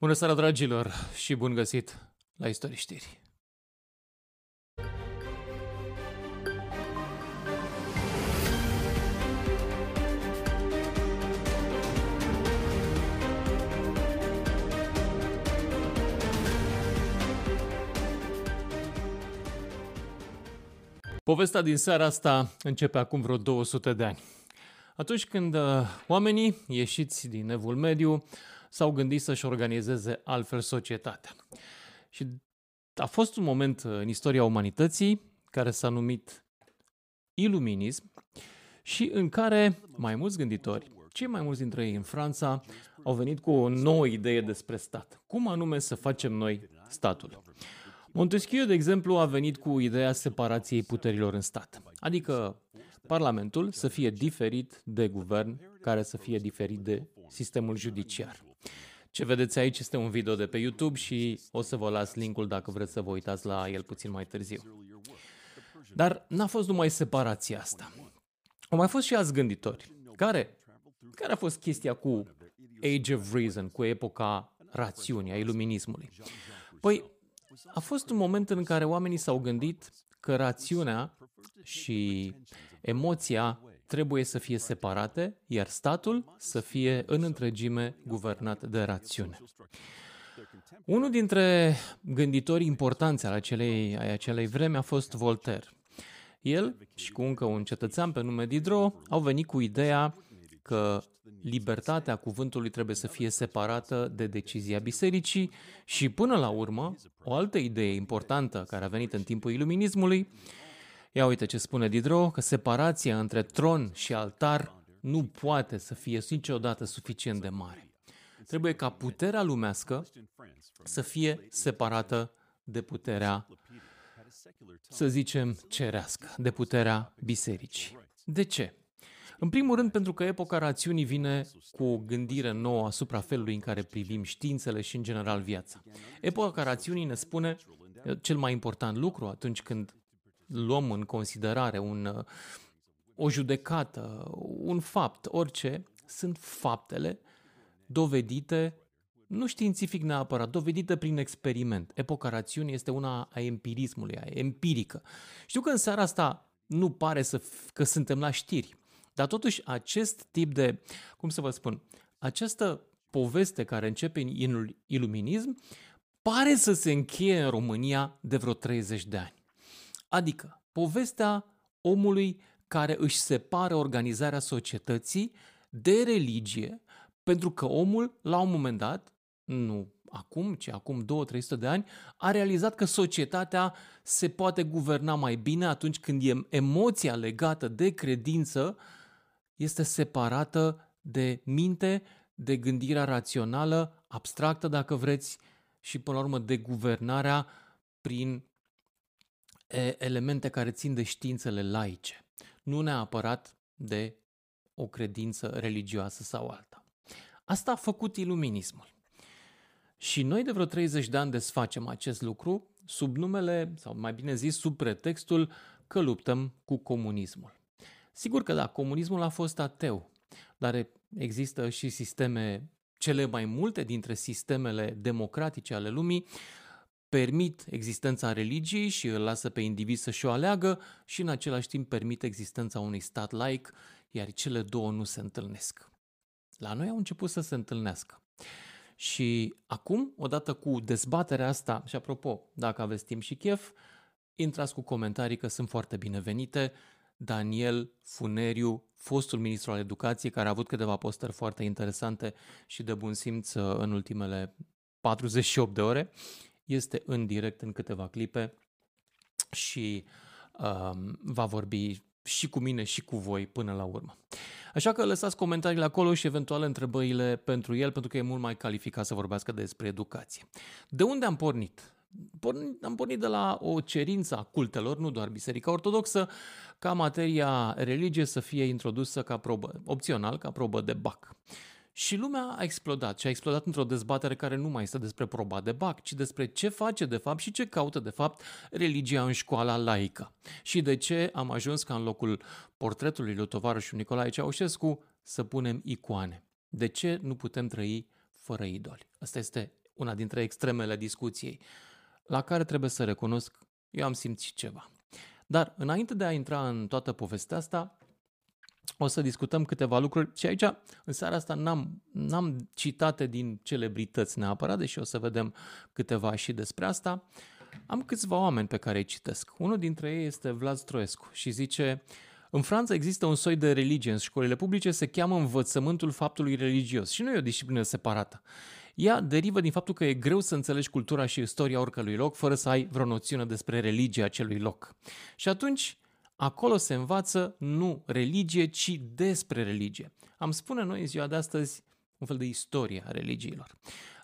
Bună seara, dragilor, și bun găsit la Istorie Știri. Povestea din seara asta începe acum vreo 200 de ani. Atunci când uh, oamenii ieșiți din evul mediu s-au gândit să-și organizeze altfel societatea. Și a fost un moment în istoria umanității care s-a numit iluminism și în care mai mulți gânditori, cei mai mulți dintre ei în Franța, au venit cu o nouă idee despre stat. Cum anume să facem noi statul? Montesquieu, de exemplu, a venit cu ideea separației puterilor în stat. Adică Parlamentul să fie diferit de guvern, care să fie diferit de sistemul judiciar. Ce vedeți aici este un video de pe YouTube și o să vă las linkul dacă vreți să vă uitați la el puțin mai târziu. Dar n-a fost numai separația asta. Au mai fost și alți gânditori. Care? Care a fost chestia cu Age of Reason, cu epoca rațiunii, a iluminismului? Păi, a fost un moment în care oamenii s-au gândit că rațiunea și emoția trebuie să fie separate, iar statul să fie în întregime guvernat de rațiune. Unul dintre gânditorii importanți al acelei, ai acelei vreme a fost Voltaire. El și cu încă un cetățean pe nume Diderot au venit cu ideea că libertatea cuvântului trebuie să fie separată de decizia bisericii și până la urmă, o altă idee importantă care a venit în timpul iluminismului Ia uite ce spune Diderot, că separația între tron și altar nu poate să fie niciodată suficient de mare. Trebuie ca puterea lumească să fie separată de puterea, să zicem, cerească, de puterea bisericii. De ce? În primul rând pentru că epoca rațiunii vine cu o gândire nouă asupra felului în care privim științele și în general viața. Epoca rațiunii ne spune cel mai important lucru atunci când luăm în considerare un, o judecată, un fapt, orice, sunt faptele dovedite, nu științific neapărat, dovedite prin experiment. Epoca rațiunii este una a empirismului, a empirică. Știu că în seara asta nu pare să, că suntem la știri, dar totuși acest tip de, cum să vă spun, această poveste care începe în iluminism pare să se încheie în România de vreo 30 de ani. Adică, povestea omului care își separă organizarea societății de religie, pentru că omul, la un moment dat, nu acum, ci acum 2-300 de ani, a realizat că societatea se poate guverna mai bine atunci când e emoția legată de credință este separată de minte, de gândirea rațională, abstractă dacă vreți, și până la urmă de guvernarea prin elemente care țin de științele laice, nu neapărat de o credință religioasă sau alta. Asta a făcut iluminismul. Și noi de vreo 30 de ani desfacem acest lucru sub numele, sau mai bine zis, sub pretextul că luptăm cu comunismul. Sigur că da, comunismul a fost ateu, dar există și sisteme, cele mai multe dintre sistemele democratice ale lumii, permit existența religiei și îl lasă pe individ să-și o aleagă și în același timp permit existența unui stat laic, iar cele două nu se întâlnesc. La noi au început să se întâlnească. Și acum, odată cu dezbaterea asta, și apropo, dacă aveți timp și chef, intrați cu comentarii că sunt foarte binevenite. Daniel Funeriu, fostul ministru al educației, care a avut câteva postări foarte interesante și de bun simț uh, în ultimele 48 de ore este în direct în câteva clipe și um, va vorbi și cu mine și cu voi până la urmă. Așa că lăsați comentariile acolo și eventual întrebările pentru el, pentru că e mult mai calificat să vorbească despre educație. De unde am pornit? Am pornit de la o cerință a cultelor, nu doar Biserica Ortodoxă, ca materia religie să fie introdusă ca probă, opțional, ca probă de BAC. Și lumea a explodat și a explodat într-o dezbatere care nu mai este despre proba de bac, ci despre ce face de fapt și ce caută de fapt religia în școala laică. Și de ce am ajuns ca în locul portretului lui tovarășul Nicolae Ceaușescu să punem icoane. De ce nu putem trăi fără idoli? Asta este una dintre extremele discuției, la care trebuie să recunosc, eu am simțit ceva. Dar înainte de a intra în toată povestea asta, o să discutăm câteva lucruri și aici, în seara asta, n-am, n-am citate din celebrități neapărat, deși o să vedem câteva și despre asta. Am câțiva oameni pe care îi citesc. Unul dintre ei este Vlad Stroescu și zice în Franța există un soi de religie în școlile publice, se cheamă învățământul faptului religios și nu e o disciplină separată. Ea derivă din faptul că e greu să înțelegi cultura și istoria oricălui loc fără să ai vreo noțiune despre religia acelui loc. Și atunci, acolo se învață nu religie, ci despre religie. Am spune noi în ziua de astăzi un fel de istorie a religiilor.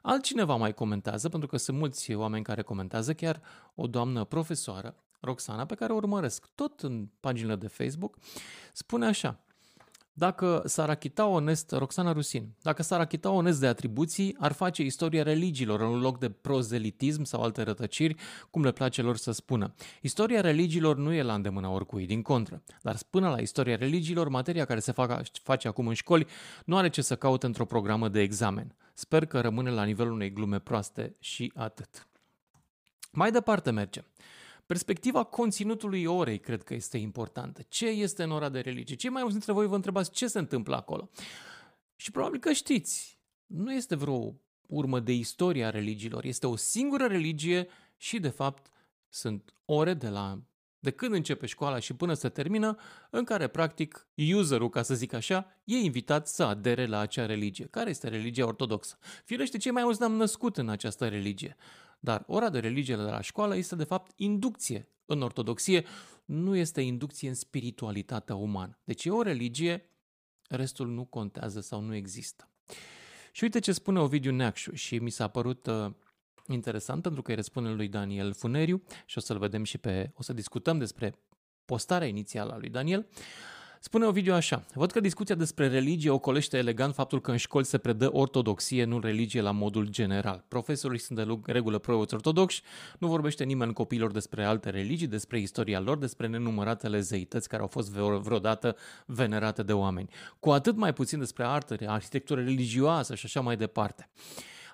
Altcineva mai comentează, pentru că sunt mulți oameni care comentează, chiar o doamnă profesoară, Roxana, pe care o urmăresc tot în paginile de Facebook, spune așa, dacă s-ar achita onest, Roxana Rusin, dacă s-ar achita onest de atribuții, ar face istoria religiilor în loc de prozelitism sau alte rătăciri, cum le place lor să spună. Istoria religiilor nu e la îndemâna oricui, din contră. Dar până la istoria religiilor, materia care se fac, face acum în școli nu are ce să caute într-o programă de examen. Sper că rămâne la nivelul unei glume proaste și atât. Mai departe mergem. Perspectiva conținutului orei cred că este importantă. Ce este în ora de religie? Cei mai mulți dintre voi vă întrebați ce se întâmplă acolo. Și probabil că știți. Nu este vreo urmă de istoria religiilor. Este o singură religie și, de fapt, sunt ore de la de când începe școala și până se termină, în care, practic, userul, ca să zic așa, e invitat să adere la acea religie. Care este religia ortodoxă? Firește, cei mai mulți ne-am născut în această religie. Dar ora de religie de la școală este de fapt inducție în ortodoxie, nu este inducție în spiritualitatea umană. Deci e o religie, restul nu contează sau nu există. Și uite ce spune Ovidiu Neacșu și mi s-a părut uh, interesant pentru că îi răspunde lui Daniel Funeriu și o să-l vedem și pe, o să discutăm despre postarea inițială a lui Daniel. Uh, Spune Ovidiu așa, văd că discuția despre religie ocolește elegant faptul că în școli se predă ortodoxie, nu religie la modul general. Profesorii sunt de regulă preoți ortodoxi, nu vorbește nimeni copiilor despre alte religii, despre istoria lor, despre nenumăratele zeități care au fost vreodată venerate de oameni. Cu atât mai puțin despre artă, arhitectură religioasă și așa mai departe.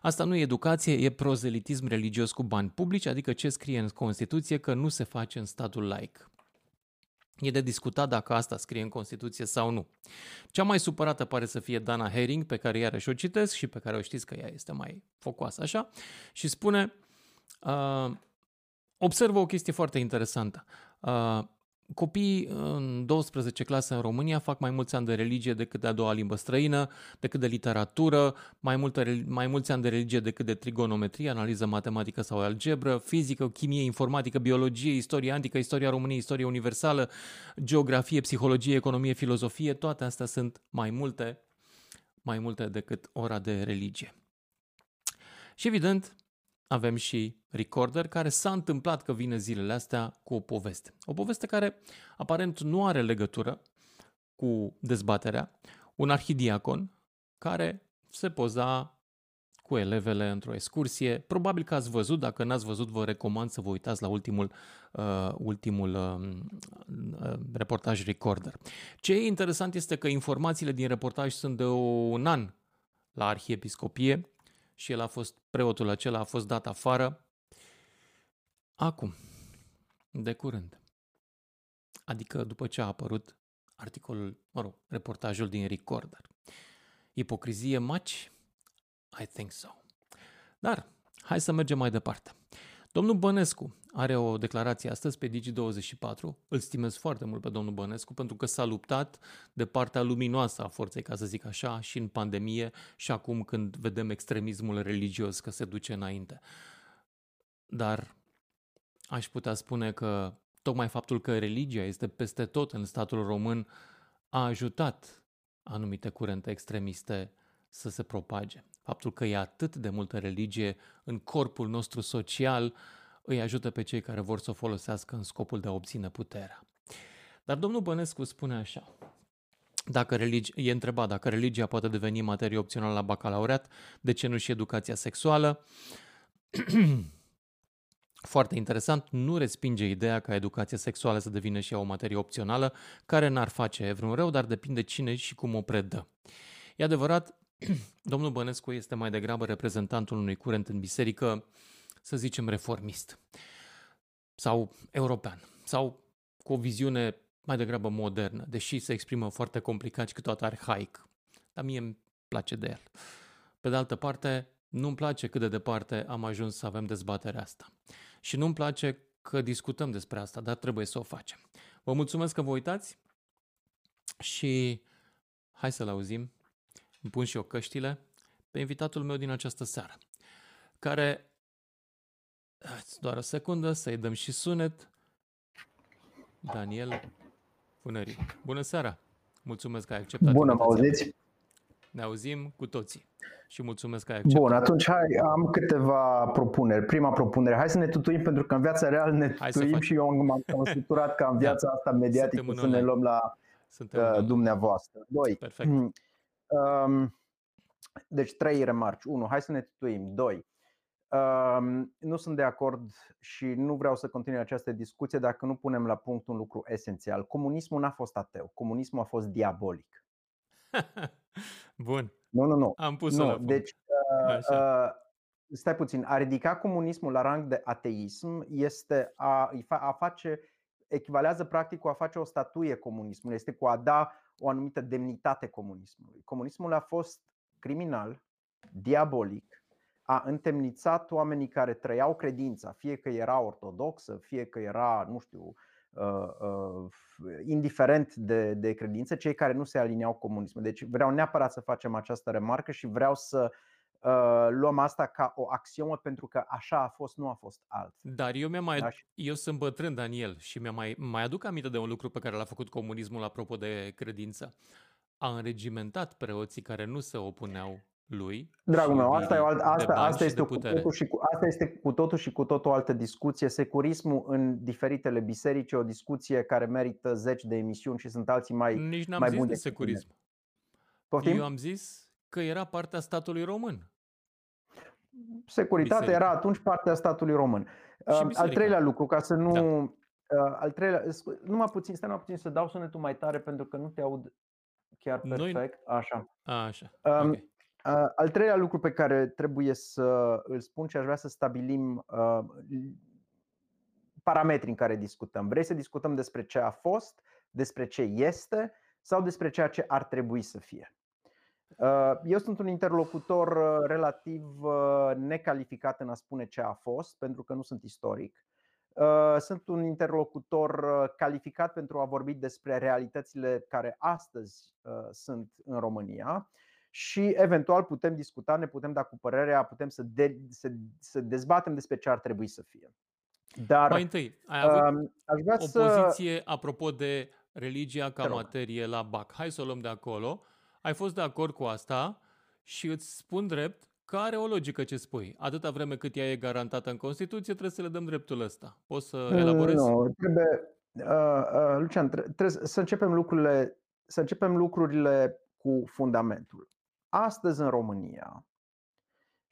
Asta nu e educație, e prozelitism religios cu bani publici, adică ce scrie în Constituție că nu se face în statul laic. E de discutat dacă asta scrie în Constituție sau nu. Cea mai supărată pare să fie Dana Herring, pe care iarăși o citesc și pe care o știți că ea este mai focoasă așa, și spune, uh, observă o chestie foarte interesantă. Uh, Copiii în 12 clase în România fac mai mulți ani de religie decât de a doua limbă străină, decât de literatură, mai, multă, mai mulți ani de religie decât de trigonometrie, analiză matematică sau algebră, fizică, chimie, informatică, biologie, istorie antică, istoria României, istorie universală, geografie, psihologie, economie, filozofie, toate astea sunt mai multe, mai multe decât ora de religie. Și evident, avem și Recorder, care s-a întâmplat că vine zilele astea cu o poveste. O poveste care aparent nu are legătură cu dezbaterea. Un arhidiacon care se poza cu elevele într-o excursie. Probabil că ați văzut, dacă n-ați văzut, vă recomand să vă uitați la ultimul, uh, ultimul uh, reportaj Recorder. Ce e interesant este că informațiile din reportaj sunt de un an la arhiepiscopie și el a fost, preotul acela a fost dat afară. Acum, de curând. Adică după ce a apărut articolul, mă rog, reportajul din Recorder. Ipocrizie much? I think so. Dar, hai să mergem mai departe. Domnul Bănescu are o declarație astăzi pe Digi24. Îl stimez foarte mult pe domnul Bănescu pentru că s-a luptat de partea luminoasă a forței, ca să zic așa, și în pandemie și acum când vedem extremismul religios că se duce înainte. Dar aș putea spune că tocmai faptul că religia este peste tot în statul român a ajutat anumite curente extremiste să se propage. Faptul că e atât de multă religie în corpul nostru social îi ajută pe cei care vor să o folosească în scopul de a obține puterea. Dar domnul Bănescu spune așa, dacă religi- e întrebat dacă religia poate deveni materie opțională la bacalaureat, de ce nu și educația sexuală? Foarte interesant, nu respinge ideea ca educația sexuală să devină și ea o materie opțională, care n-ar face vreun rău, dar depinde cine și cum o predă. E adevărat, Domnul Bănescu este mai degrabă reprezentantul unui curent în biserică, să zicem, reformist sau european sau cu o viziune mai degrabă modernă, deși se exprimă foarte complicat și câteodată arhaic. Dar mie îmi place de el. Pe de altă parte, nu-mi place cât de departe am ajuns să avem dezbaterea asta. Și nu-mi place că discutăm despre asta, dar trebuie să o facem. Vă mulțumesc că vă uitați și hai să-l auzim. Îmi pun și eu căștile pe invitatul meu din această seară, care... Doar o secundă să-i dăm și sunet. Daniel Funării. Bună seara! Mulțumesc că ai acceptat. Bună, mă auziți? Ne auzim cu toții și mulțumesc că ai acceptat. Bun, atunci hai, am câteva propuneri. Prima propunere, hai să ne tutuim pentru că în viața reală ne tutuim și eu m-am constiturat ca în da. viața da. asta mediatică să ne luăm la Suntem uh, dumneavoastră. Doi. Perfect. Um, deci trei remarci. Unu, hai să ne tutuim. Doi, um, nu sunt de acord și nu vreau să continui această discuție dacă nu punem la punct un lucru esențial. Comunismul n-a fost ateu, comunismul a fost diabolic. Bun. Nu, nu, nu. Am pus nu. La deci, uh, uh, stai puțin, a ridica comunismul la rang de ateism este a, a face, echivalează practic cu a face o statuie comunismului, este cu a da o anumită demnitate comunismului. Comunismul a fost criminal, diabolic, a întemnițat oamenii care trăiau credința, fie că era ortodoxă, fie că era, nu știu, Uh, uh, indiferent de, de credință, cei care nu se aliniau comunismul. Deci vreau neapărat să facem această remarcă și vreau să uh, luăm asta ca o axiomă pentru că așa a fost, nu a fost altfel. Dar eu, mi mai, da? eu sunt bătrân, Daniel, și mi mai, mai aduc aminte de un lucru pe care l-a făcut comunismul apropo de credință. A înregimentat preoții care nu se opuneau lui. Dragul meu, asta, e o alt, asta, asta, este cu totul și cu, asta este cu totul și cu totul o altă discuție. Securismul în diferitele biserici e o discuție care merită zeci de emisiuni și sunt alții mai, Nici n-am mai zis buni de securism. Poftim? Eu am zis că era partea statului român. Securitatea biserica. era atunci partea statului român. Și al treilea lucru, ca să nu. Da. Al treilea, numai puțin, stai numai puțin să dau sunetul mai tare pentru că nu te aud chiar perfect. Noi... Așa. A, așa. Um, okay. Al treilea lucru pe care trebuie să îl spun și aș vrea să stabilim parametri în care discutăm. Vrei să discutăm despre ce a fost, despre ce este sau despre ceea ce ar trebui să fie? Eu sunt un interlocutor relativ necalificat în a spune ce a fost, pentru că nu sunt istoric. Sunt un interlocutor calificat pentru a vorbi despre realitățile care astăzi sunt în România și eventual putem discuta, ne putem da cu părerea, putem să, de, să, să dezbatem despre ce ar trebui să fie. Dar mai întâi, ai avut uh, aș vrea o să... poziție apropo de religia ca materie la BAC. Hai să o luăm de acolo. Ai fost de acord cu asta și îți spun drept că are o logică ce spui. Atâta vreme cât ea e garantată în Constituție, trebuie să le dăm dreptul ăsta. Poți să elaborezi? Nu, trebuie, uh, uh, Lucian, trebuie să începem lucrurile, să începem lucrurile cu fundamentul astăzi în România,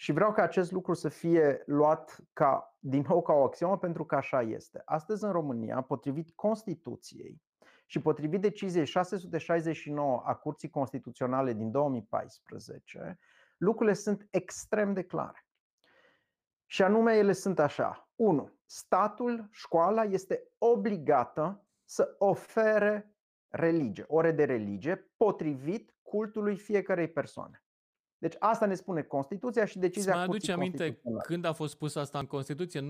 și vreau ca acest lucru să fie luat ca, din nou ca o axiomă pentru că așa este. Astăzi în România, potrivit Constituției și potrivit deciziei 669 a Curții Constituționale din 2014, lucrurile sunt extrem de clare. Și anume ele sunt așa. 1. Statul, școala este obligată să ofere religie, ore de religie, potrivit cultului fiecarei persoane. Deci asta ne spune Constituția și decizia Mai aduce aminte când a fost pus asta în Constituție? 91-92?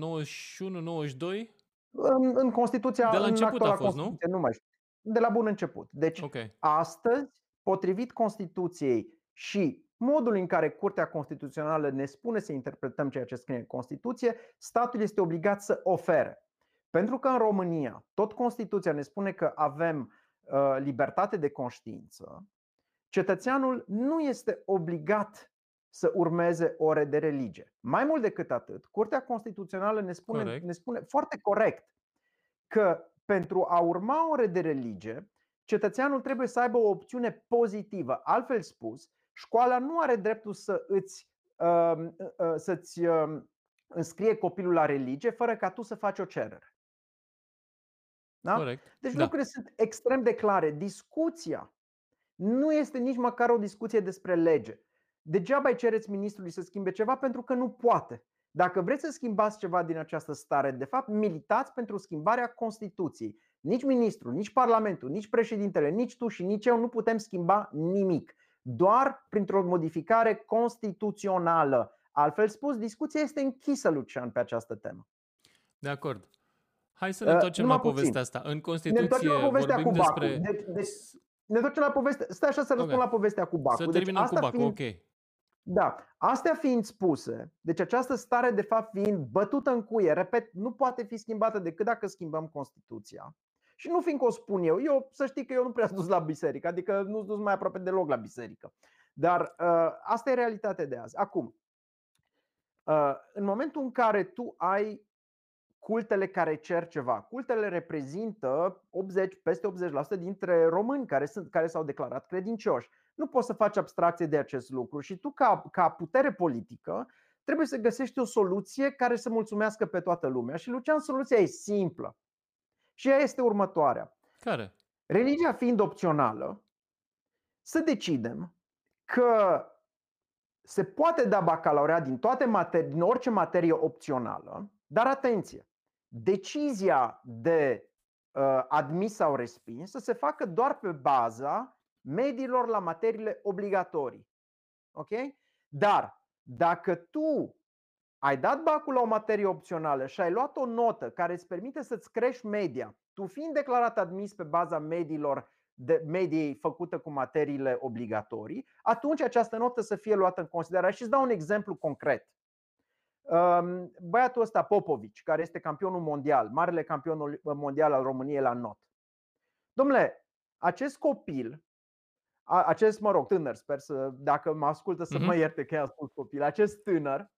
În, în Constituția De la început în a fost, nu? nu mai știu. De la bun început. Deci okay. astăzi, potrivit Constituției și modul în care Curtea Constituțională ne spune să interpretăm ceea ce scrie în Constituție, statul este obligat să ofere. Pentru că în România, tot Constituția ne spune că avem uh, libertate de conștiință, Cetățeanul nu este obligat să urmeze ore de religie. Mai mult decât atât, Curtea Constituțională ne spune, ne spune foarte corect că pentru a urma ore de religie, cetățeanul trebuie să aibă o opțiune pozitivă. Altfel spus, școala nu are dreptul să îți, uh, uh, să-ți uh, înscrie copilul la religie fără ca tu să faci o cerere. Da? Corect. Deci da. lucrurile sunt extrem de clare. Discuția nu este nici măcar o discuție despre lege. degeaba îi cereți ministrului să schimbe ceva pentru că nu poate. Dacă vreți să schimbați ceva din această stare, de fapt, militați pentru schimbarea Constituției. Nici ministrul, nici Parlamentul, nici președintele, nici tu și nici eu nu putem schimba nimic. Doar printr-o modificare constituțională. Altfel spus, discuția este închisă, Lucian, pe această temă. De acord. Hai să ne uh, întoarcem uh, la povestea asta. În Constituție ne vorbim cu despre... Deci, deci, ne întoarcem la poveste. Stai așa să răspund okay. la povestea cu Bacu. Să deci terminăm deci, cu Bacu, fiind, ok. Da. Astea fiind spuse, deci această stare de fapt fiind bătută în cuie, repet, nu poate fi schimbată decât dacă schimbăm Constituția. Și nu fiindcă o spun eu, eu să știi că eu nu prea sunt dus la biserică, adică nu sunt dus mai aproape deloc la biserică. Dar uh, asta e realitatea de azi. Acum, uh, în momentul în care tu ai cultele care cer ceva. Cultele reprezintă 80, peste 80% dintre români care, sunt, care s-au declarat credincioși. Nu poți să faci abstracție de acest lucru și tu, ca, ca putere politică, trebuie să găsești o soluție care să mulțumească pe toată lumea. Și, Lucian, soluția e simplă. Și ea este următoarea. Care? Religia fiind opțională, să decidem că se poate da bacalaureat din, toate materi- din orice materie opțională, dar atenție, decizia de uh, admis sau respins să se facă doar pe baza mediilor la materiile obligatorii. Ok? Dar dacă tu ai dat bacul la o materie opțională și ai luat o notă care îți permite să-ți crești media, tu fiind declarat admis pe baza mediilor de mediei făcută cu materiile obligatorii, atunci această notă să fie luată în considerare. Și îți dau un exemplu concret. Băiatul ăsta, Popovici, care este campionul mondial, marele campion mondial al României la not. Domnule, acest copil, acest, mă rog, tânăr, sper să, dacă mă ascultă să mă mhm. ierte că i-am spus copil, acest tânăr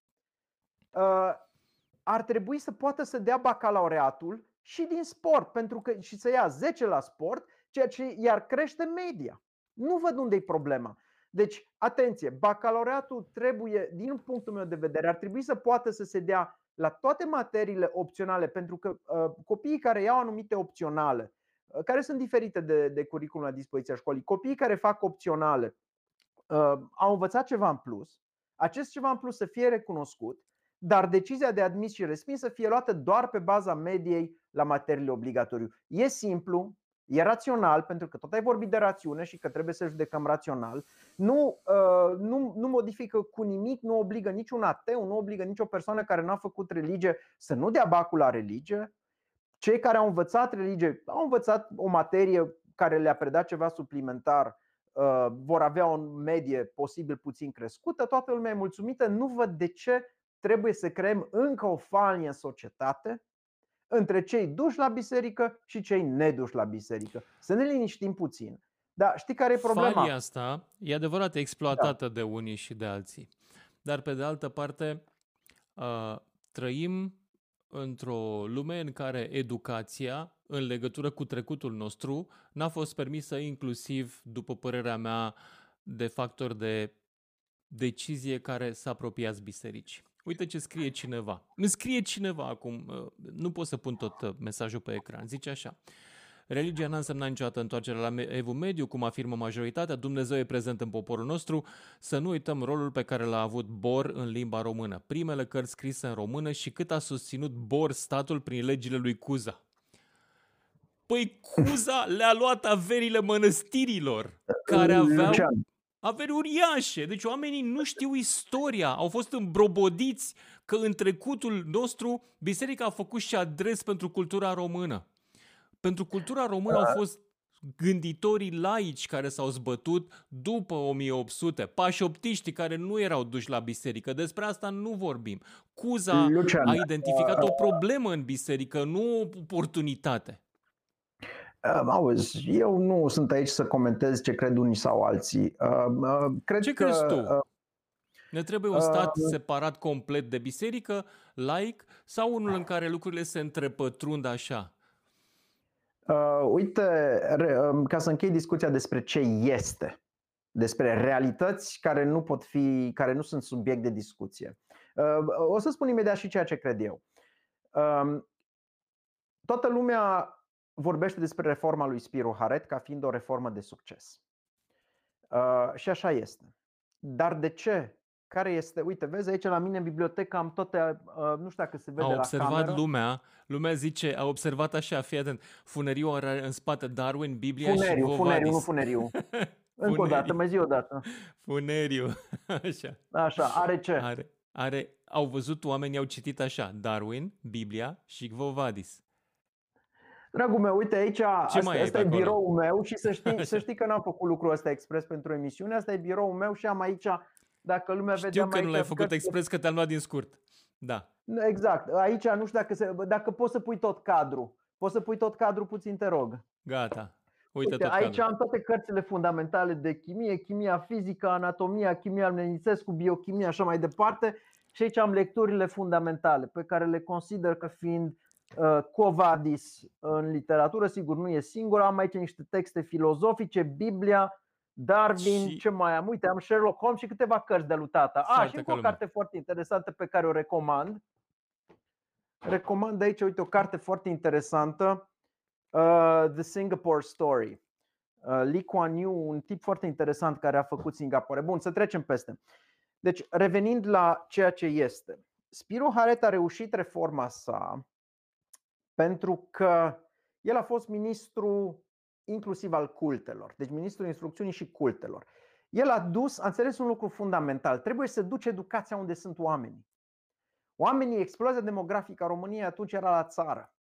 ar trebui să poată să dea bacalaureatul și din sport, pentru că și să ia 10 la sport, ceea ce i-ar crește media. Nu văd unde e problema. Deci, atenție, bacalaureatul trebuie, din punctul meu de vedere, ar trebui să poată să se dea la toate materiile opționale, pentru că uh, copiii care iau anumite opționale, uh, care sunt diferite de, de curriculum la dispoziția școlii, copiii care fac opționale uh, au învățat ceva în plus, acest ceva în plus să fie recunoscut, dar decizia de admis și respins să fie luată doar pe baza mediei la materiile obligatoriu. E simplu, E rațional, pentru că tot ai vorbit de rațiune și că trebuie să judecăm rațional. Nu, uh, nu, nu modifică cu nimic, nu obligă niciun ateu, nu obligă nicio persoană care nu a făcut religie să nu dea bacul la religie. Cei care au învățat religie, au învățat o materie care le-a predat ceva suplimentar, uh, vor avea o medie posibil puțin crescută, toată lumea e mulțumită. Nu văd de ce trebuie să creăm încă o fanie în societate între cei duși la biserică și cei neduși la biserică. Să ne liniștim puțin. Dar știi care e problema? Fania asta e adevărat exploatată da. de unii și de alții. Dar pe de altă parte, uh, trăim într-o lume în care educația în legătură cu trecutul nostru n-a fost permisă inclusiv, după părerea mea, de factori de decizie care să apropiați bisericii. Uite ce scrie cineva. Îmi scrie cineva acum, uh, nu pot să pun tot uh, mesajul pe ecran, zice așa. Religia n-a însemnat niciodată întoarcerea la evul mediu, cum afirmă majoritatea, Dumnezeu e prezent în poporul nostru, să nu uităm rolul pe care l-a avut Bor în limba română. Primele cărți scrise în română și cât a susținut Bor statul prin legile lui Cuza. Păi Cuza le-a luat averile mănăstirilor, care aveau averi uriașe. Deci oamenii nu știu istoria, au fost îmbrobodiți că în trecutul nostru biserica a făcut și adres pentru cultura română. Pentru cultura română au fost gânditorii laici care s-au zbătut după 1800, pașoptiștii care nu erau duși la biserică. Despre asta nu vorbim. Cuza Lucian, a identificat o problemă în biserică, nu o oportunitate. Auzi, eu nu sunt aici să comentez ce cred unii sau alții. Cred ce că, crezi tu? Ne trebuie un stat uh, separat complet de biserică, laic, sau unul în care lucrurile se întrepătrund așa? Uh, uite, ca să închei discuția despre ce este, despre realități care nu pot fi, care nu sunt subiect de discuție. Uh, o să spun imediat și ceea ce cred eu. Uh, toată lumea vorbește despre reforma lui Spiro Haret ca fiind o reformă de succes. Uh, și așa este. Dar de ce? Care este? Uite, vezi aici la mine în bibliotecă am toate, uh, nu știu dacă se vede a observat la cameră. lumea, lumea zice, a observat așa, fii atent, funeriu are în spate Darwin, Biblia funeriu, și Funeriu, nu funeriu. Încă o dată, mai zi o dată. Funeriu, așa. Așa, are ce? Are, are, au văzut oamenii, au citit așa, Darwin, Biblia și Gvovadis. Dragul meu, uite aici, Ce asta, mai asta e biroul meu și să știi, să știi că n-am făcut lucrul ăsta expres pentru emisiune, asta e biroul meu și am aici, dacă lumea Știu vedea că mai nu l-ai făcut expres, că te-am luat din scurt. Da. Exact. Aici nu știu dacă, se, dacă poți să pui tot cadru. Poți să pui tot cadru puțin, te rog. Gata. Uite, Uite tot aici cadru. am toate cărțile fundamentale de chimie, chimia fizică, anatomia, chimia Menițescu, biochimia, așa mai departe. Și aici am lecturile fundamentale pe care le consider că fiind uh, Covadis în literatură, sigur nu e singur, am aici niște texte filozofice, Biblia, Darwin, și... ce mai am? Uite, am Sherlock Holmes și câteva cărți de lutata. A, și încă o carte foarte interesantă pe care o recomand. Recomand aici, uite, o carte foarte interesantă, uh, The Singapore Story. Uh, Lee Kuan Yew, un tip foarte interesant care a făcut Singapore. Bun, să trecem peste. Deci, revenind la ceea ce este. Spiro Haret a reușit reforma sa pentru că el a fost ministru inclusiv al cultelor, deci ministrul instrucțiunii și cultelor. El a dus, a înțeles un lucru fundamental, trebuie să duci educația unde sunt oamenii. Oamenii, explozia demografică a României atunci era la țară.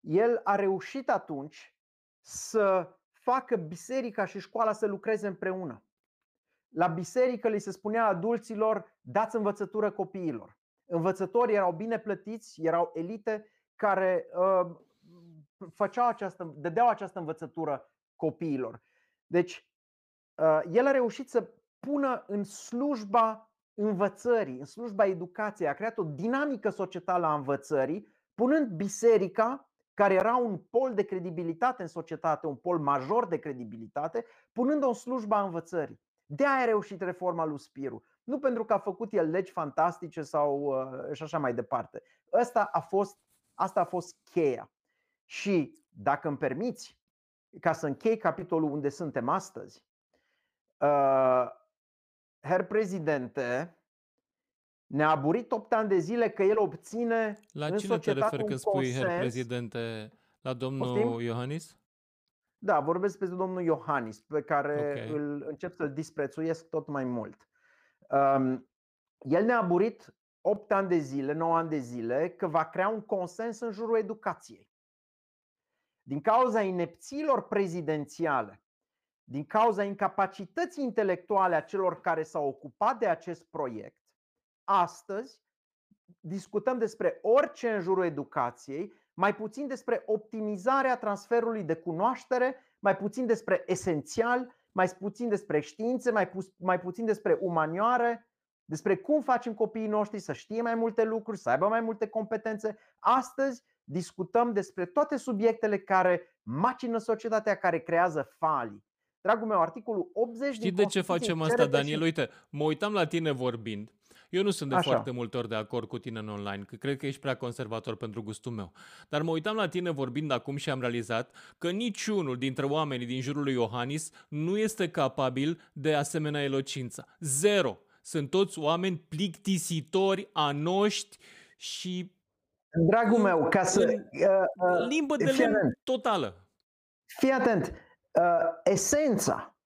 El a reușit atunci să facă biserica și școala să lucreze împreună. La biserică li se spunea adulților, dați învățătură copiilor. Învățătorii erau bine plătiți, erau elite care uh, făceau această, dădeau această învățătură copiilor. Deci, uh, el a reușit să pună în slujba învățării, în slujba educației, a creat o dinamică societală a învățării, punând biserica, care era un pol de credibilitate în societate, un pol major de credibilitate, punând-o în slujba învățării. De aia a reușit reforma lui Spiru. Nu pentru că a făcut el legi fantastice sau uh, și așa mai departe. Asta a fost, asta a fost cheia. Și dacă îmi permiți, ca să închei capitolul unde suntem astăzi, uh, Herr Prezidente ne-a burit 8 ani de zile că el obține La în cine te referi când spui consens, Herr Prezidente? La domnul Poftim? Iohannis? Da, vorbesc despre domnul Iohannis, pe care Ok. îl încep să-l disprețuiesc tot mai mult. Um, el ne-a burit 8 ani de zile, 9 ani de zile, că va crea un consens în jurul educației. Din cauza inepțiilor prezidențiale, din cauza incapacității intelectuale a celor care s-au ocupat de acest proiect, astăzi discutăm despre orice în jurul educației, mai puțin despre optimizarea transferului de cunoaștere, mai puțin despre esențial, mai puțin despre științe, mai, pu- mai puțin despre umanioare, despre cum facem copiii noștri să știe mai multe lucruri, să aibă mai multe competențe. Astăzi discutăm despre toate subiectele care macină societatea, care creează falii. Dragul meu, articolul 80 Știi din de ce facem Constituție asta, cere Daniel? Uite, mă uitam la tine vorbind. Eu nu sunt de Așa. foarte multe ori de acord cu tine în online, că cred că ești prea conservator pentru gustul meu. Dar mă uitam la tine vorbind acum și am realizat că niciunul dintre oamenii din jurul lui Iohannis nu este capabil de asemenea elocință. Zero. Sunt toți oameni plictisitori, anoști și Dragul meu, ca să. în uh, uh, limbă de fii lemn atent. totală. Fii atent. Uh, esența,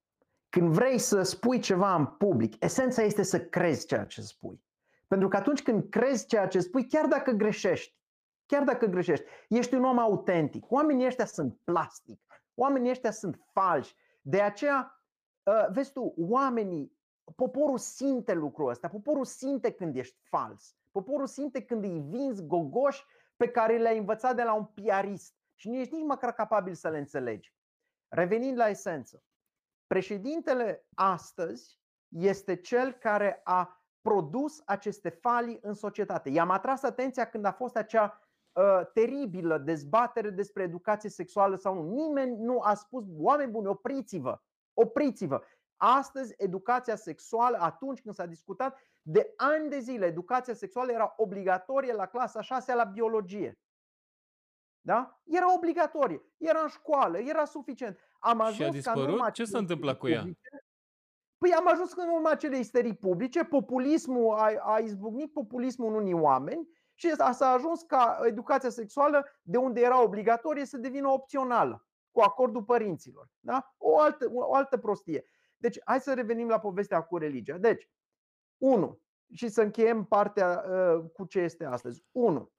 când vrei să spui ceva în public, esența este să crezi ceea ce spui. Pentru că atunci când crezi ceea ce spui, chiar dacă greșești, chiar dacă greșești, ești un om autentic. Oamenii ăștia sunt plastic. Oamenii ăștia sunt falși. De aceea, uh, vezi tu, oamenii, poporul simte lucrul ăsta. Poporul simte când ești fals. Poporul simte când îi vinzi gogoși pe care le-ai învățat de la un piarist și nu ești nici măcar capabil să le înțelegi. Revenind la esență, președintele astăzi este cel care a produs aceste falii în societate. I-am atras atenția când a fost acea uh, teribilă dezbatere despre educație sexuală sau nu. Nimeni nu a spus, oameni buni, opriți-vă, opriți-vă. Astăzi, educația sexuală, atunci când s-a discutat, de ani de zile, educația sexuală era obligatorie la clasa 6 la biologie. Da? Era obligatorie, era în școală, era suficient. Am ajuns Și a ca în urma dispărut? Ce s-a întâmplăt cu ea? publice- Păi am ajuns în urma acelei isterii publice, populismul a, a izbucnit populismul în unii oameni și s-a ajuns ca educația sexuală, de unde era obligatorie, să devină opțională, cu acordul părinților. Da? O, altă, o altă prostie. Deci, hai să revenim la povestea cu religia. Deci, 1. Și să încheiem partea uh, cu ce este astăzi. 1.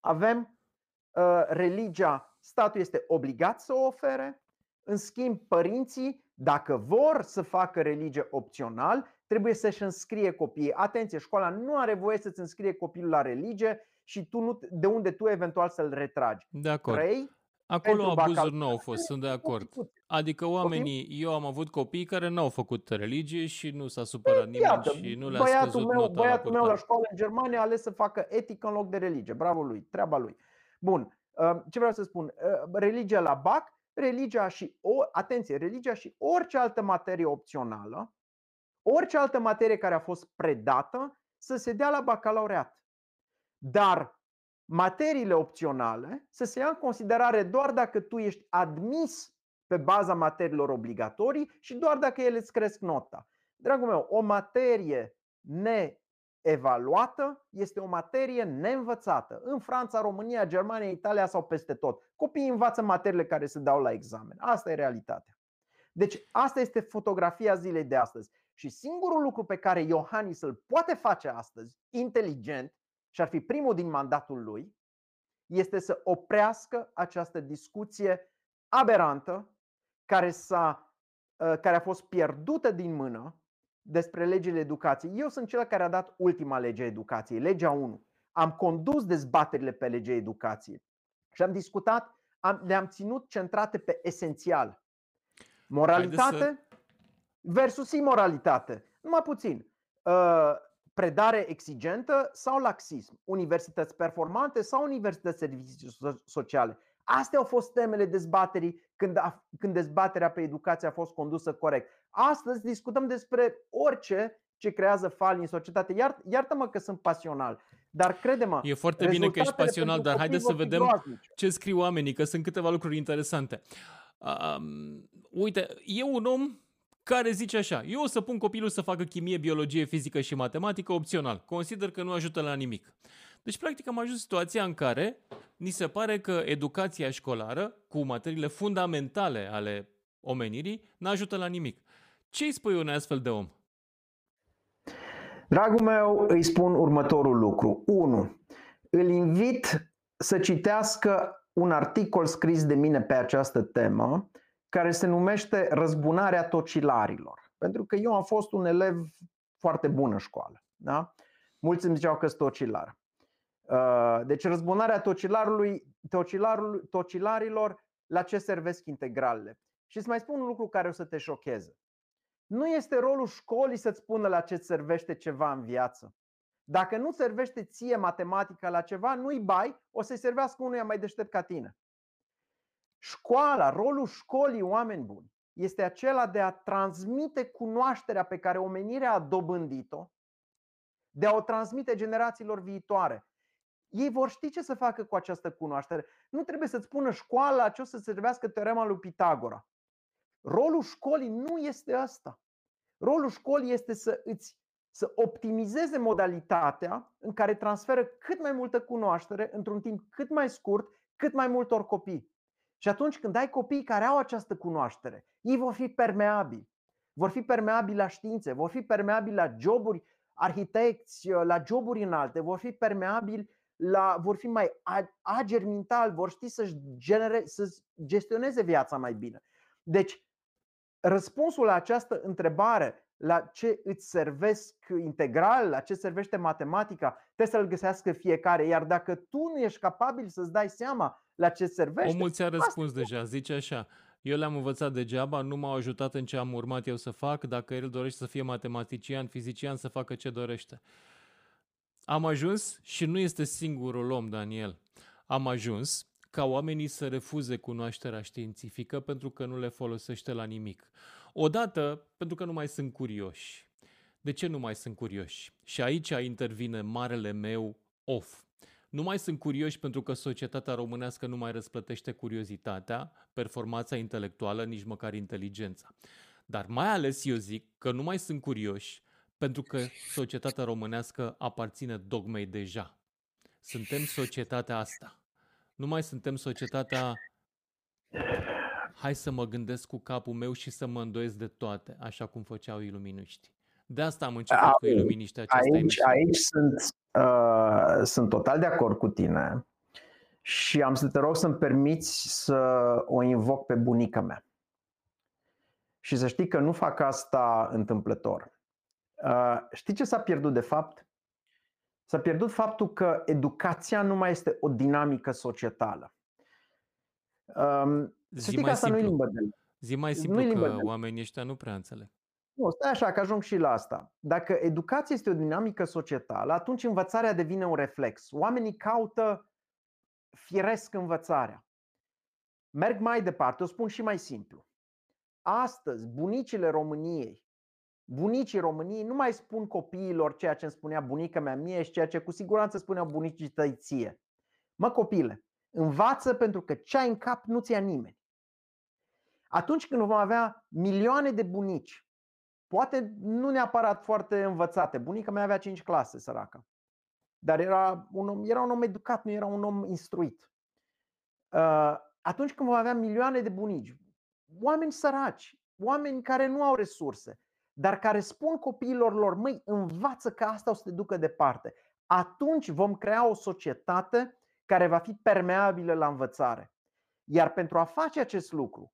Avem uh, religia, statul este obligat să o ofere, în schimb, părinții, dacă vor să facă religie opțional, trebuie să-și înscrie copiii. Atenție, școala nu are voie să-ți înscrie copilul la religie și tu nu, de unde tu eventual să-l retragi. De acord. 3. Acolo abuzuri nu au fost, sunt de acord. Adică oamenii, eu am avut copii care nu au făcut religie și nu s-a supărat păi, nimeni Iată, și nu le-a băiatul scăzut meu, nota Băiatul meu la școală în Germania a ales să facă etică în loc de religie. Bravo lui, treaba lui. Bun, uh, ce vreau să spun? Uh, religia la BAC, religia și, o, atenție, religia și orice altă materie opțională orice altă materie care a fost predată să se dea la bacalaureat. Dar materiile opționale să se ia în considerare doar dacă tu ești admis pe baza materiilor obligatorii și doar dacă ele îți cresc nota. Dragul meu, o materie neevaluată este o materie neînvățată. În Franța, România, Germania, Italia sau peste tot. Copiii învață materiile care se dau la examen. Asta e realitatea. Deci asta este fotografia zilei de astăzi. Și singurul lucru pe care Iohannis îl poate face astăzi, inteligent, și ar fi primul din mandatul lui, este să oprească această discuție aberantă care, s-a, ă, care a fost pierdută din mână despre legile educației. Eu sunt cel care a dat ultima lege a educației, legea 1. Am condus dezbaterile pe legea educației și am discutat, am, le-am ținut centrate pe esențial. Moralitate, versus imoralitate. Numai puțin. Uh, predare exigentă sau laxism, universități performante sau universități servicii sociale. Astea au fost temele dezbaterii când, a, când dezbaterea pe educație a fost condusă corect. Astăzi discutăm despre orice ce creează fali în societate. Iar, iartă-mă că sunt pasional, dar crede-mă. E foarte bine că ești pasional, dar haideți să vedem ce scriu oamenii, că sunt câteva lucruri interesante. Um, uite, e un om care zice așa, eu o să pun copilul să facă chimie, biologie, fizică și matematică opțional. Consider că nu ajută la nimic. Deci, practic, am ajuns în situația în care ni se pare că educația școlară, cu materiile fundamentale ale omenirii, nu ajută la nimic. Ce îi spui unui astfel de om? Dragul meu, îi spun următorul lucru. 1. Îl invit să citească un articol scris de mine pe această temă care se numește Răzbunarea tocilarilor. Pentru că eu am fost un elev foarte bun în școală. Da? Mulți îmi ziceau că sunt tocilar. Uh, deci răzbunarea tocilarului, tocilarului, tocilarilor, la ce servesc integralele. Și îți mai spun un lucru care o să te șocheze. Nu este rolul școlii să-ți spună la ce servește ceva în viață. Dacă nu servește ție matematica la ceva, nu-i bai, o să-i servească unuia mai deștept ca tine. Școala, rolul școlii, oameni buni, este acela de a transmite cunoașterea pe care omenirea a dobândit-o, de a o transmite generațiilor viitoare. Ei vor ști ce să facă cu această cunoaștere. Nu trebuie să-ți spună școala ce o să servească teorema lui Pitagora. Rolul școlii nu este asta. Rolul școlii este să îți să optimizeze modalitatea în care transferă cât mai multă cunoaștere într-un timp cât mai scurt, cât mai multor copii. Și atunci când ai copii care au această cunoaștere, ei vor fi permeabili. Vor fi permeabili la științe, vor fi permeabili la joburi arhitecți, la joburi înalte, vor fi permeabili la, vor fi mai ageri mental, vor ști să-și genere, să gestioneze viața mai bine. Deci, răspunsul la această întrebare, la ce îți servesc integral, la ce servește matematica, trebuie să-l găsească fiecare. Iar dacă tu nu ești capabil să-ți dai seama la ce servește. Omul ți-a răspuns asta... deja, zice așa. Eu le-am învățat degeaba, nu m-au ajutat în ce am urmat eu să fac, dacă el dorește să fie matematician, fizician, să facă ce dorește. Am ajuns și nu este singurul om, Daniel. Am ajuns ca oamenii să refuze cunoașterea științifică pentru că nu le folosește la nimic. Odată, pentru că nu mai sunt curioși. De ce nu mai sunt curioși? Și aici intervine marele meu off. Nu mai sunt curioși pentru că societatea românească nu mai răsplătește curiozitatea, performanța intelectuală, nici măcar inteligența. Dar mai ales eu zic că nu mai sunt curioși pentru că societatea românească aparține dogmei deja. Suntem societatea asta. Nu mai suntem societatea hai să mă gândesc cu capul meu și să mă îndoiesc de toate, așa cum făceau iluminiști. De asta am început aici, cu iluminiști această aici, aici sunt, uh, sunt total de acord cu tine și am să te rog să-mi permiți să o invoc pe bunica mea. Și să știi că nu fac asta întâmplător. Uh, știi ce s-a pierdut de fapt? S-a pierdut faptul că educația nu mai este o dinamică societală. Um, să știi că asta nu e limbă de Zi mai simplu nu că oamenii ăștia nu prea înțeleg. Nu, stai așa, că ajung și la asta. Dacă educația este o dinamică societală, atunci învățarea devine un reflex. Oamenii caută firesc învățarea. Merg mai departe, o spun și mai simplu. Astăzi, bunicile României, bunicii României nu mai spun copiilor ceea ce îmi spunea bunica mea mie și ceea ce cu siguranță spuneau bunicii tăi ție. Mă copile, învață pentru că ce ai în cap nu ți ia nimeni. Atunci când vom avea milioane de bunici, poate nu neapărat foarte învățate, bunica mea avea 5 clase, săracă, dar era un om, era un om educat, nu era un om instruit. Uh, atunci când vom avea milioane de bunici, oameni săraci, oameni care nu au resurse, dar care spun copiilor lor, măi, învață că asta o să te ducă departe. Atunci vom crea o societate care va fi permeabilă la învățare. Iar pentru a face acest lucru,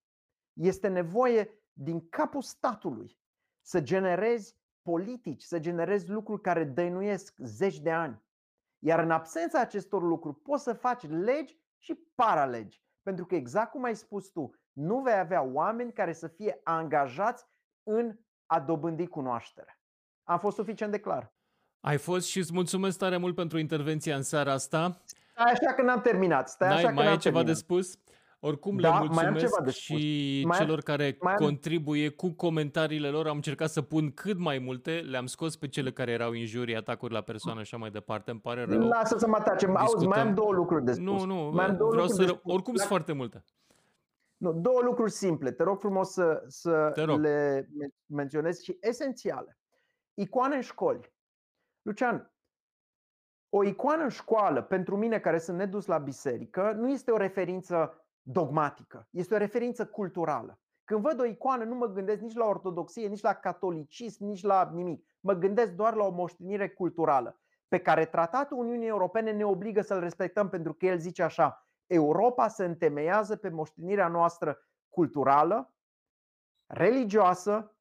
este nevoie din capul statului să generezi politici, să generezi lucruri care dăinuiesc zeci de ani. Iar în absența acestor lucruri poți să faci legi și paralegi. Pentru că exact cum ai spus tu, nu vei avea oameni care să fie angajați în a dobândi cunoaștere. Am fost suficient de clar. Ai fost și îți mulțumesc tare mult pentru intervenția în seara asta. Stai așa că n-am terminat. Stai N-ai, așa mai că ai ceva terminat. de spus? Oricum da, le mulțumesc mai și mai celor care mai contribuie cu comentariile lor. Am încercat să pun cât mai multe, le-am scos pe cele care erau injurii, atacuri la persoană și așa mai departe. Îmi pare rău. Lasă să mă tace. Auzi, mai am două lucruri de spus. Nu, nu, mai am două vreau să... Oricum sunt foarte multe. Nu, două lucruri simple. Te rog frumos să, să rog. le menționez și esențiale. Icoane în școli. Lucian, o icoană în școală, pentru mine care sunt nedus la biserică, nu este o referință dogmatică, este o referință culturală. Când văd o icoană, nu mă gândesc nici la ortodoxie, nici la catolicism, nici la nimic. Mă gândesc doar la o moștenire culturală, pe care Tratatul Uniunii Europene ne obligă să-l respectăm, pentru că el zice așa: Europa se întemeiază pe moștenirea noastră culturală, religioasă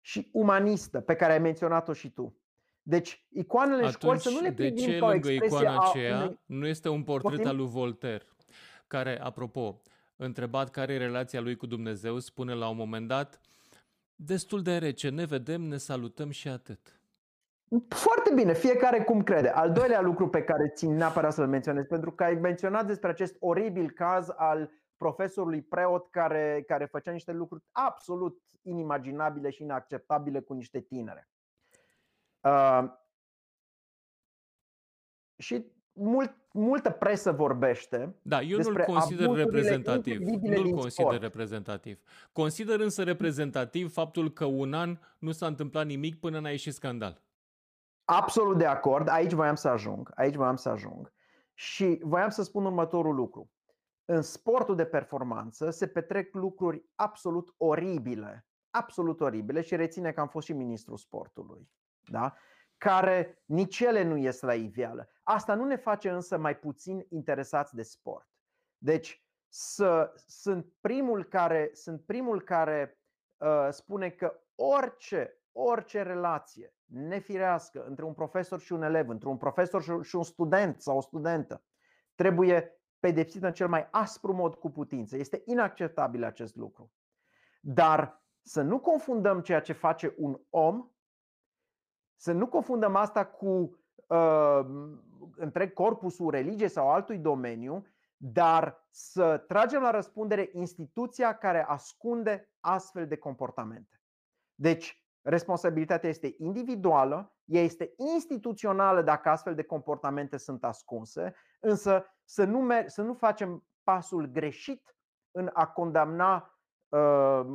și umanistă, pe care ai menționat-o și tu. Deci, icoanele Atunci, școli să nu le de ce lângă icoana aceea a... nu este un portret Poftim? al lui Voltaire, care, apropo, întrebat care e relația lui cu Dumnezeu, spune la un moment dat, destul de rece, ne vedem, ne salutăm și atât. Foarte bine, fiecare cum crede. Al doilea lucru pe care țin neapărat să-l menționez, pentru că ai menționat despre acest oribil caz al profesorului preot care, care făcea niște lucruri absolut inimaginabile și inacceptabile cu niște tinere. Uh, și mult, multă presă vorbește. Da, eu nu-l consider reprezentativ. Nu-l consider sport. reprezentativ. Consider însă reprezentativ faptul că un an nu s-a întâmplat nimic până n-a ieșit scandal. Absolut de acord. Aici voiam să ajung. Aici voiam să ajung. Și voiam să spun următorul lucru. În sportul de performanță se petrec lucruri absolut oribile. Absolut oribile și reține că am fost și ministrul sportului. Da? care nici ele nu ies la iveală. Asta nu ne face însă mai puțin interesați de sport. Deci să, sunt primul care, sunt primul care uh, spune că orice, orice relație nefirească între un profesor și un elev, între un profesor și un student sau o studentă, trebuie pedepsită în cel mai aspru mod cu putință. Este inacceptabil acest lucru. Dar să nu confundăm ceea ce face un om să nu confundăm asta cu uh, întreg corpusul religiei sau altui domeniu, dar să tragem la răspundere instituția care ascunde astfel de comportamente. Deci, responsabilitatea este individuală, ea este instituțională dacă astfel de comportamente sunt ascunse, însă să nu, mer- să nu facem pasul greșit în a condamna uh,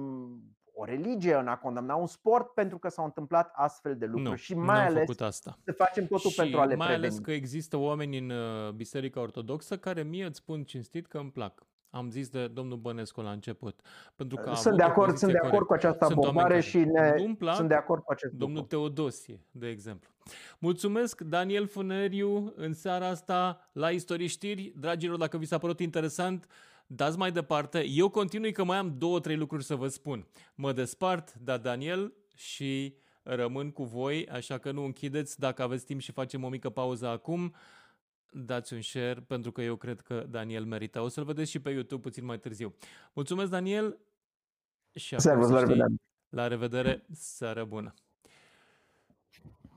o religie, în a condamna un sport pentru că s-au întâmplat astfel de lucruri nu, și mai ales făcut asta. să facem totul și pentru a le mai preveni. ales că există oameni în uh, Biserica Ortodoxă care mie îți spun cinstit că îmi plac. Am zis de domnul Bănescu la început. Pentru că sunt de acord, sunt de acord cu această abordare și ne, plac, sunt de acord cu acest Domnul lucru. Teodosie, de exemplu. Mulțumesc, Daniel Funeriu, în seara asta la Istorii Știri. Dragilor, dacă vi s-a părut interesant, dați mai departe. Eu continui că mai am două, trei lucruri să vă spun. Mă despart, da, Daniel, și rămân cu voi, așa că nu închideți. Dacă aveți timp și facem o mică pauză acum, dați un share pentru că eu cred că Daniel merită. O să-l vedeți și pe YouTube puțin mai târziu. Mulțumesc, Daniel! Și Servus, la revedere! La revedere, seară bună!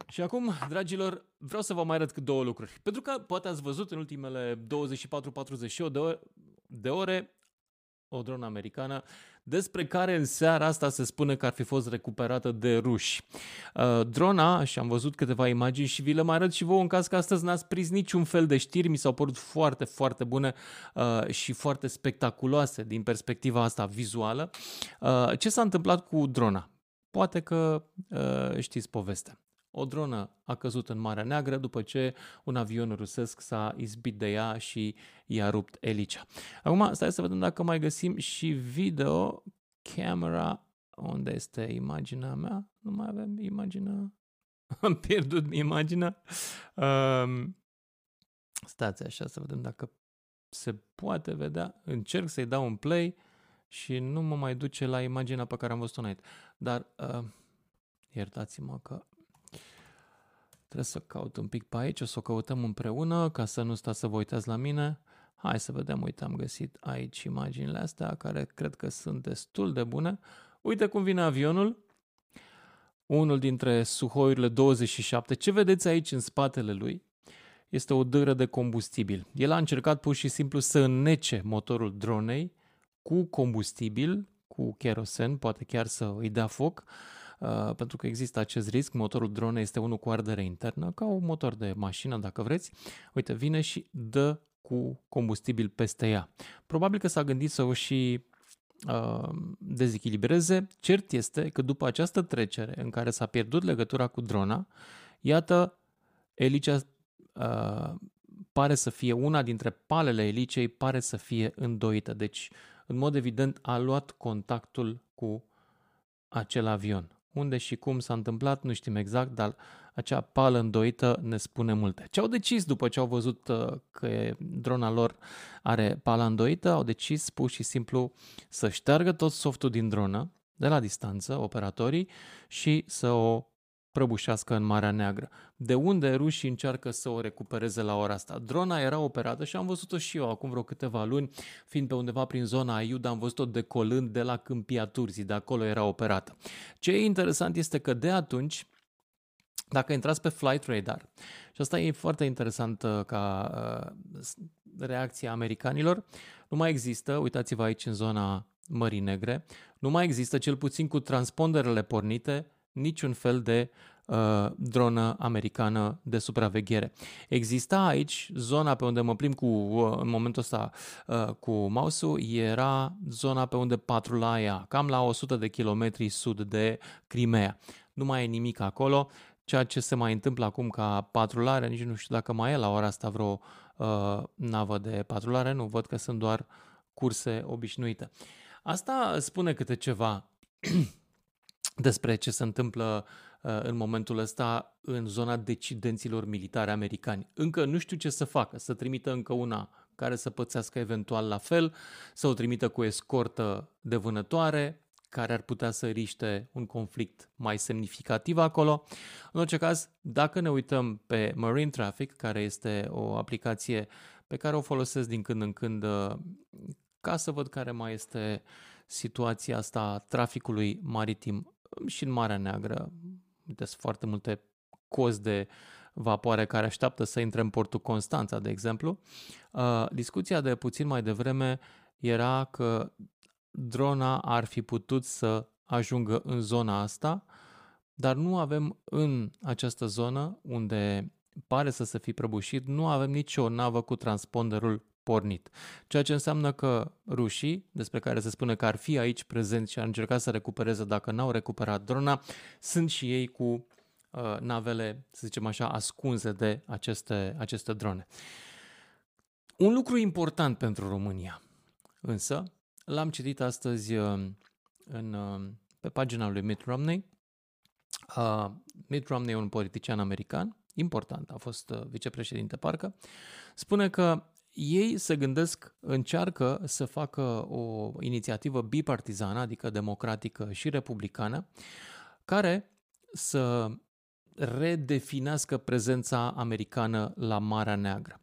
Și acum, dragilor, vreau să vă mai arăt două lucruri. Pentru că poate ați văzut în ultimele 24-48 de ore, de ore o dronă americană despre care în seara asta se spune că ar fi fost recuperată de ruși. Uh, drona, și am văzut câteva imagini și vi le mai arăt și vouă în caz că astăzi n-ați prins niciun fel de știri, mi s-au părut foarte, foarte bune uh, și foarte spectaculoase din perspectiva asta vizuală. Uh, ce s-a întâmplat cu drona? Poate că uh, știți povestea. O dronă a căzut în Marea Neagră după ce un avion rusesc s-a izbit de ea și i-a rupt elicea. Acum, stai să vedem dacă mai găsim și video. Camera, unde este imaginea mea? Nu mai avem imaginea. Am pierdut imaginea. Um, stați așa să vedem dacă se poate vedea. Încerc să-i dau un play și nu mă mai duce la imaginea pe care am văzut-o înainte. Dar uh, iertați-mă că Trebuie să caut un pic pe aici, o să o căutăm împreună ca să nu stați să vă uitați la mine. Hai să vedem, uite, am găsit aici imaginile astea care cred că sunt destul de bune. Uite cum vine avionul, unul dintre Suhoiurile 27. Ce vedeți aici în spatele lui? Este o dâră de combustibil. El a încercat pur și simplu să înnece motorul dronei cu combustibil, cu kerosen, poate chiar să îi dea foc, Uh, pentru că există acest risc. Motorul dronei este unul cu ardere internă, ca un motor de mașină, dacă vreți. Uite, vine și dă cu combustibil peste ea. Probabil că s-a gândit să o și uh, dezechilibreze. Cert este că după această trecere în care s-a pierdut legătura cu drona, iată, elicea uh, pare să fie una dintre palele elicei, pare să fie îndoită. Deci, în mod evident, a luat contactul cu acel avion. Unde și cum s-a întâmplat, nu știm exact, dar acea pală îndoită ne spune multe. Ce au decis după ce au văzut uh, că drona lor are pala îndoită? Au decis pur și simplu să șteargă tot softul din dronă de la distanță, operatorii, și să o prăbușească în Marea Neagră. De unde rușii încearcă să o recupereze la ora asta? Drona era operată și am văzut-o și eu acum vreo câteva luni, fiind pe undeva prin zona Aiud, am văzut-o decolând de la Câmpia Turzii, de acolo era operată. Ce e interesant este că de atunci, dacă intrați pe Flight Radar, și asta e foarte interesant uh, ca uh, reacția americanilor, nu mai există, uitați-vă aici în zona Mării Negre, nu mai există, cel puțin cu transponderele pornite, niciun fel de uh, dronă americană de supraveghere. Exista aici zona pe unde mă plimb cu, uh, în momentul ăsta uh, cu mouse era zona pe unde patrula ea, cam la 100 de kilometri sud de Crimea. Nu mai e nimic acolo, ceea ce se mai întâmplă acum ca patrulare, nici nu știu dacă mai e la ora asta vreo uh, navă de patrulare, nu văd că sunt doar curse obișnuite. Asta spune câte ceva despre ce se întâmplă uh, în momentul ăsta în zona decidenților militare americani. Încă nu știu ce să facă, să trimită încă una care să pățească eventual la fel, să o trimită cu escortă de vânătoare, care ar putea să riște un conflict mai semnificativ acolo. În orice caz, dacă ne uităm pe Marine Traffic, care este o aplicație pe care o folosesc din când în când uh, ca să văd care mai este situația asta a traficului maritim și în Marea Neagră. Uite, sunt foarte multe cozi de vapoare care așteaptă să intre în portul Constanța, de exemplu. Uh, discuția de puțin mai devreme era că drona ar fi putut să ajungă în zona asta, dar nu avem în această zonă unde pare să se fi prăbușit, nu avem nicio navă cu transponderul pornit. Ceea ce înseamnă că rușii, despre care se spune că ar fi aici prezenți și ar încerca să recupereze dacă n-au recuperat drona, sunt și ei cu uh, navele, să zicem așa, ascunse de aceste, aceste drone. Un lucru important pentru România, însă, l-am citit astăzi uh, în, uh, pe pagina lui Mitt Romney. Uh, Mitt Romney e un politician american, important, a fost uh, vicepreședinte parcă, spune că ei se gândesc, încearcă să facă o inițiativă bipartizană, adică democratică și republicană, care să redefinească prezența americană la Marea Neagră.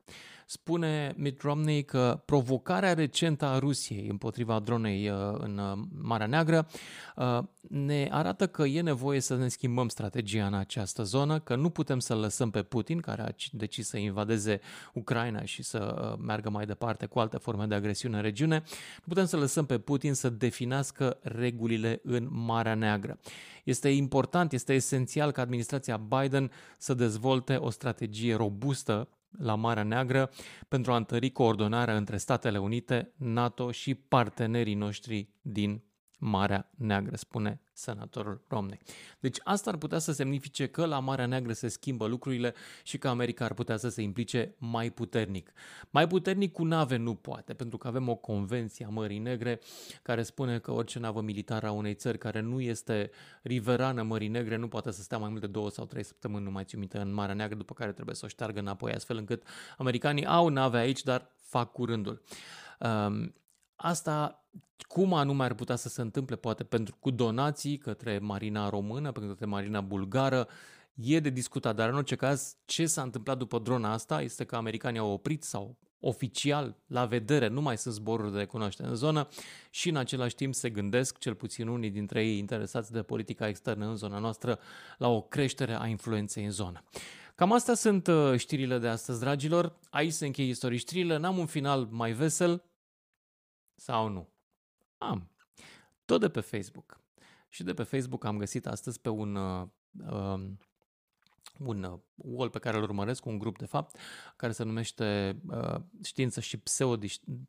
Spune Mitt Romney că provocarea recentă a Rusiei împotriva dronei uh, în uh, Marea Neagră uh, ne arată că e nevoie să ne schimbăm strategia în această zonă, că nu putem să lăsăm pe Putin, care a decis să invadeze Ucraina și să meargă mai departe cu alte forme de agresiune în regiune, nu putem să lăsăm pe Putin să definească regulile în Marea Neagră. Este important, este esențial ca administrația Biden să dezvolte o strategie robustă la Marea Neagră pentru a întări coordonarea între Statele Unite, NATO și partenerii noștri din Marea Neagră, spune senatorul Romney. Deci asta ar putea să semnifice că la Marea Neagră se schimbă lucrurile și că America ar putea să se implice mai puternic. Mai puternic cu nave nu poate, pentru că avem o convenție a Mării Negre care spune că orice navă militară a unei țări care nu este riverană Mării Negre nu poate să stea mai mult de două sau trei săptămâni, nu mai țin minte, în Marea Neagră, după care trebuie să o șteargă înapoi, astfel încât americanii au nave aici, dar fac curândul. Um, Asta cum anume ar putea să se întâmple, poate pentru cu donații către Marina Română, către Marina Bulgară, e de discutat, dar în orice caz, ce s-a întâmplat după drona asta este că americanii au oprit sau oficial, la vedere, nu mai sunt zboruri de recunoaștere în zonă și în același timp se gândesc, cel puțin unii dintre ei interesați de politica externă în zona noastră, la o creștere a influenței în zonă. Cam astea sunt uh, știrile de astăzi, dragilor. Aici se încheie istorii știrile. N-am un final mai vesel, sau nu? Am. Tot de pe Facebook. Și de pe Facebook am găsit astăzi pe un, uh, um, un uh, wall pe care îl urmăresc, un grup de fapt, care se numește uh, Știință și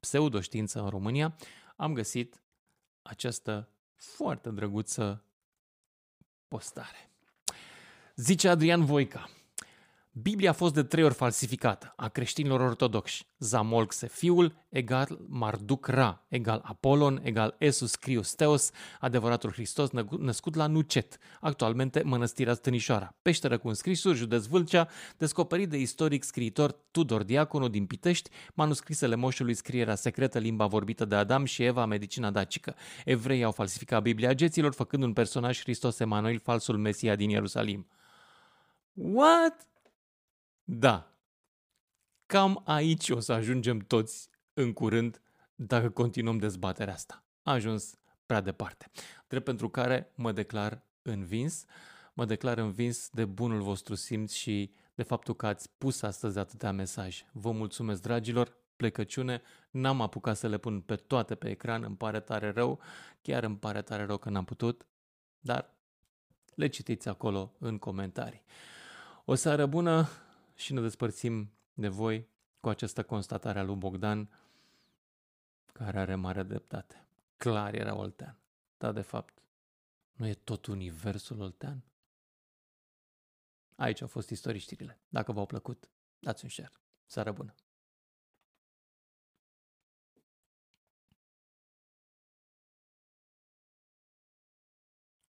Pseudoștiință în România, am găsit această foarte drăguță postare. Zice Adrian Voica, Biblia a fost de trei ori falsificată a creștinilor ortodoxi. Zamolxe fiul egal Marduc Ra egal Apolon egal Esus Crius Teos, adevăratul Hristos născut la Nucet, actualmente mănăstirea Stănișoara, peșteră cu înscrisuri, județ Vâlcea, descoperit de istoric scriitor Tudor Diaconu din Pitești, manuscrisele moșului scrierea secretă limba vorbită de Adam și Eva, medicina dacică. Evrei au falsificat Biblia geților, făcând un personaj Hristos Emanuel, falsul Mesia din Ierusalim. What? Da. Cam aici o să ajungem toți în curând dacă continuăm dezbaterea asta. A ajuns prea departe. Drept pentru care mă declar învins, mă declar învins de bunul vostru simț și de faptul că ați pus astăzi atâtea mesaje. Vă mulțumesc, dragilor, plecăciune, n-am apucat să le pun pe toate pe ecran, îmi pare tare rău, chiar îmi pare tare rău că n-am putut, dar le citiți acolo în comentarii. O seară bună, și ne despărțim de voi cu această constatare a lui Bogdan, care are mare dreptate. Clar era Oltean. Dar, de fapt, nu e tot universul Oltean? Aici au fost istoriștirile. Dacă v-au plăcut, dați un share. Seară bună!